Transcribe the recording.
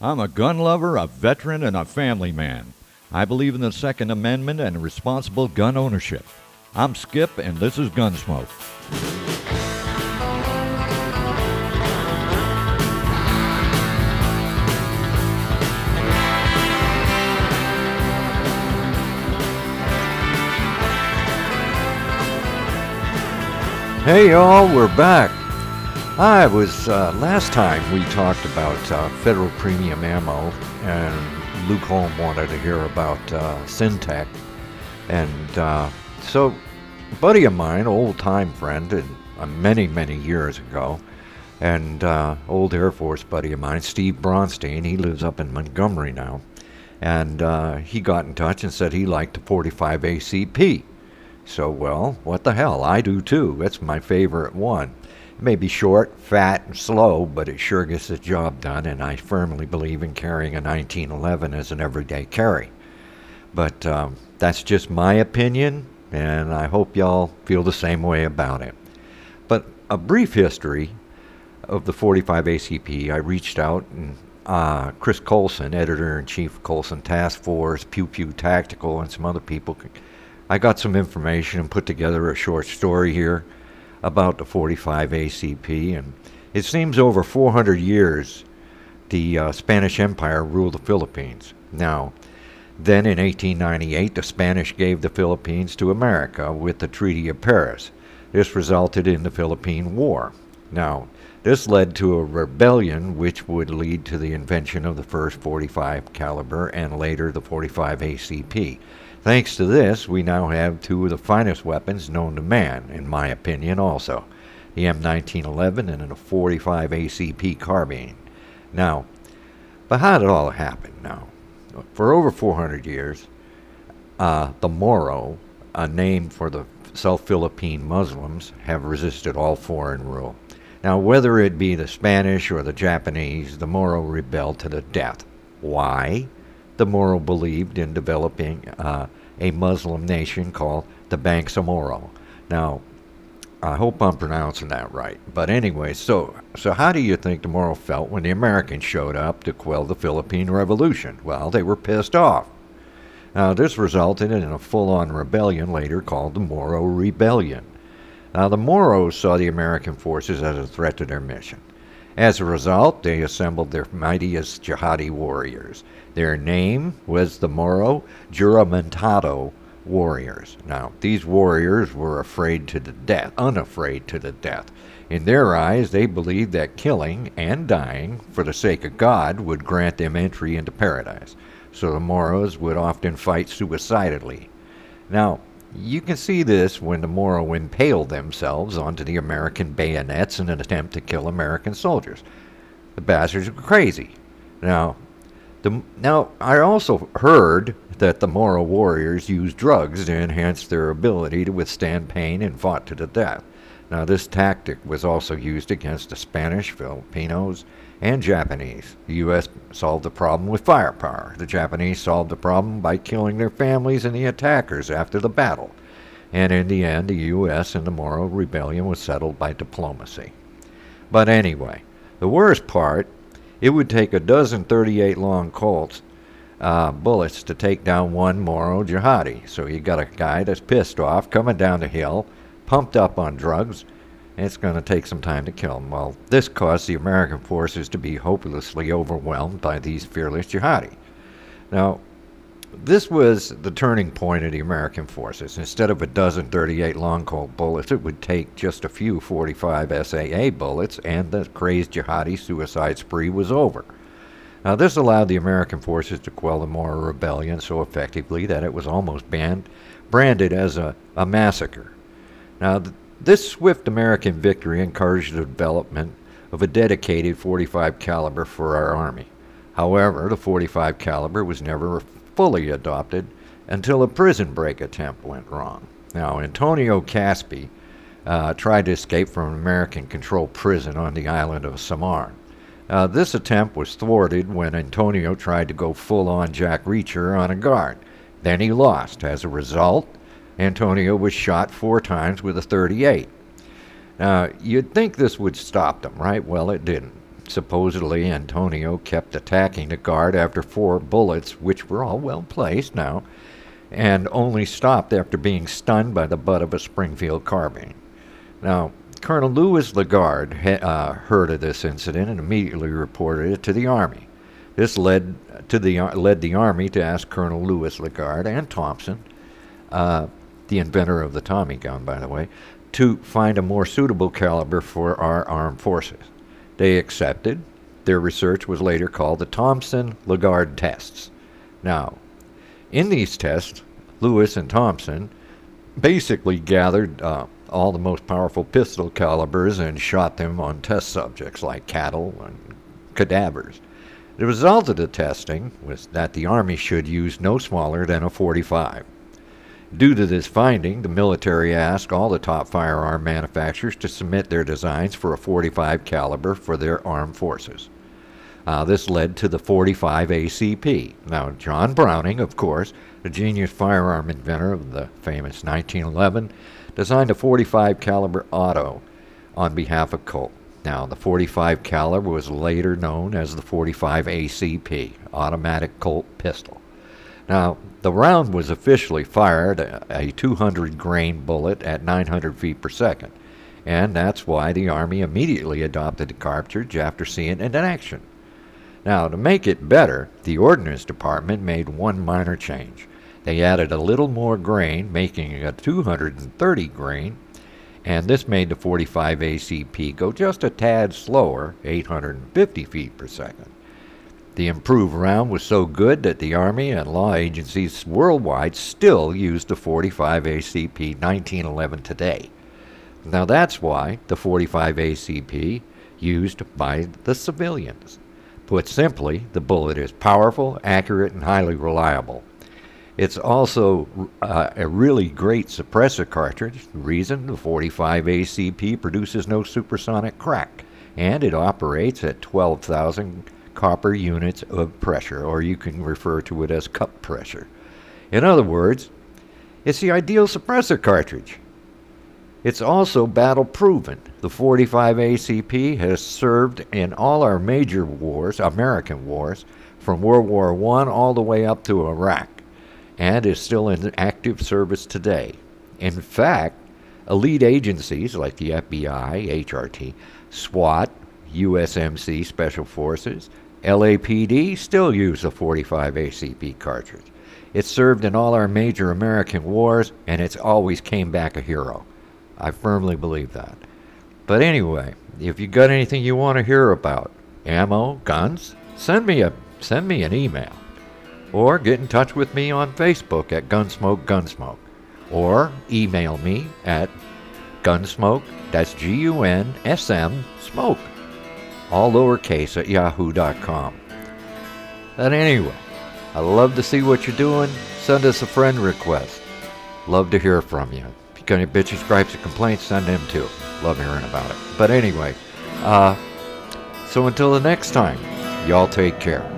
I'm a gun lover, a veteran, and a family man. I believe in the Second Amendment and responsible gun ownership. I'm Skip, and this is Gunsmoke. Hey y'all, we're back. I was uh, last time we talked about uh, federal premium ammo, and Luke Holm wanted to hear about uh, Syntech, and uh, so a buddy of mine, old time friend, and uh, many many years ago, and uh, old Air Force buddy of mine, Steve Bronstein, he lives up in Montgomery now, and he got in touch and said he liked the 45 ACP. So, well, what the hell? I do too. It's my favorite one. It may be short, fat, and slow, but it sure gets the job done, and I firmly believe in carrying a 1911 as an everyday carry. But um, that's just my opinion, and I hope y'all feel the same way about it. But a brief history of the 45 ACP, I reached out and uh, Chris Colson, editor in chief of Colson Task Force, Pew Pew Tactical, and some other people I got some information and put together a short story here about the 45 ACP. And it seems over 400 years the uh, Spanish Empire ruled the Philippines. Now, then in 1898, the Spanish gave the Philippines to America with the Treaty of Paris. This resulted in the Philippine War. Now, this led to a rebellion which would lead to the invention of the first 45 caliber and later the 45 ACP. Thanks to this, we now have two of the finest weapons known to man, in my opinion, also the M1911 and a 45 ACP carbine. Now, but how did it all happen now? For over 400 years, uh, the Moro, a name for the South Philippine Muslims, have resisted all foreign rule. Now, whether it be the Spanish or the Japanese, the Moro rebelled to the death. Why? The Moro believed in developing uh, a Muslim nation called the Bangsamoro. Now, I hope I'm pronouncing that right. But anyway, so so how do you think the Moro felt when the Americans showed up to quell the Philippine Revolution? Well, they were pissed off. Now, this resulted in a full-on rebellion later called the Moro Rebellion. Now, the Moros saw the American forces as a threat to their mission. As a result, they assembled their mightiest jihadi warriors. Their name was the Moro Juramentado warriors. Now, these warriors were afraid to the death, unafraid to the death. In their eyes, they believed that killing and dying for the sake of God would grant them entry into paradise. So the Moros would often fight suicidally. Now, you can see this when the Moro impaled themselves onto the American bayonets in an attempt to kill American soldiers. The bastards were crazy. Now, the, now, I also heard that the Moro warriors used drugs to enhance their ability to withstand pain and fought to the death. Now, this tactic was also used against the Spanish, Filipinos, and Japanese. The U.S. solved the problem with firepower. The Japanese solved the problem by killing their families and the attackers after the battle. And in the end, the U.S. and the Moro rebellion was settled by diplomacy. But anyway, the worst part it would take a dozen 38 long Colts uh, bullets to take down one Moro jihadi. So you got a guy that's pissed off coming down the hill, pumped up on drugs, and it's going to take some time to kill them. Well, this caused the American forces to be hopelessly overwhelmed by these fearless jihadi. Now, this was the turning point of the American forces. Instead of a dozen 38 long Colt bullets, it would take just a few 45 SAA bullets, and the crazed jihadi suicide spree was over. Now, this allowed the American forces to quell the Moro rebellion so effectively that it was almost banned, branded as a, a massacre. Now, th- this swift American victory encouraged the development of a dedicated 45 caliber for our army. However, the 45 caliber was never fully adopted until a prison break attempt went wrong. Now, Antonio Caspi uh, tried to escape from an American controlled prison on the island of Samar. Uh, this attempt was thwarted when Antonio tried to go full on Jack Reacher on a guard. Then he lost. As a result, Antonio was shot four times with a 38. Now, you'd think this would stop them, right? Well, it didn't. supposedly Antonio kept attacking the guard after four bullets, which were all well placed now, and only stopped after being stunned by the butt of a Springfield carbine. Now, Colonel Louis Lagarde uh, heard of this incident and immediately reported it to the Army. This led to the led the Army to ask Colonel Louis Lagarde and Thompson, uh, the inventor of the Tommy gun, by the way, to find a more suitable caliber for our armed forces. They accepted. Their research was later called the Thompson Lagarde tests. Now, in these tests, Louis and Thompson basically gathered uh, all the most powerful pistol calibers and shot them on test subjects like cattle and cadavers. The result of the testing was that the Army should use no smaller than a 45. Due to this finding, the military asked all the top firearm manufacturers to submit their designs for a 45 caliber for their armed forces. Uh, this led to the 45 ACP. Now, John Browning, of course, the genius firearm inventor of the famous 1911, designed a 45 caliber auto on behalf of Colt. Now, the 45 caliber was later known as the 45 ACP, automatic Colt pistol. Now, the round was officially fired a 200 grain bullet at 900 feet per second, and that's why the Army immediately adopted the cartridge after seeing it in action. Now, to make it better, the Ordnance Department made one minor change. They added a little more grain, making it a 230 grain, and this made the 45 ACP go just a tad slower, 850 feet per second. The improved round was so good that the Army and law agencies worldwide still use the 45 ACP 1911 today. Now that's why the 45 ACP used by the civilians. Put simply, the bullet is powerful, accurate, and highly reliable. It's also uh, a really great suppressor cartridge. The reason the 45 ACP produces no supersonic crack, and it operates at 12,000 copper units of pressure, or you can refer to it as cup pressure. In other words, it's the ideal suppressor cartridge. It's also battle proven. The 45 ACP has served in all our major wars, American wars, from World War I all the way up to Iraq, and is still in active service today. In fact, elite agencies like the FBI, HRT, SWAT, USMC Special Forces, LAPD still use the 45 ACP cartridge. It served in all our major American wars, and it's always came back a hero. I firmly believe that. But anyway, if you got anything you want to hear about, ammo, guns, send me a send me an email. Or get in touch with me on Facebook at Gunsmoke Gunsmoke. Or email me at gunsmoke, that's G U N S M, smoke all lowercase at yahoo.com. And anyway, I love to see what you're doing. Send us a friend request. Love to hear from you. If you got any bitches, gripes, or complaints, send them too. Love hearing about it. But anyway, uh, so until the next time, y'all take care.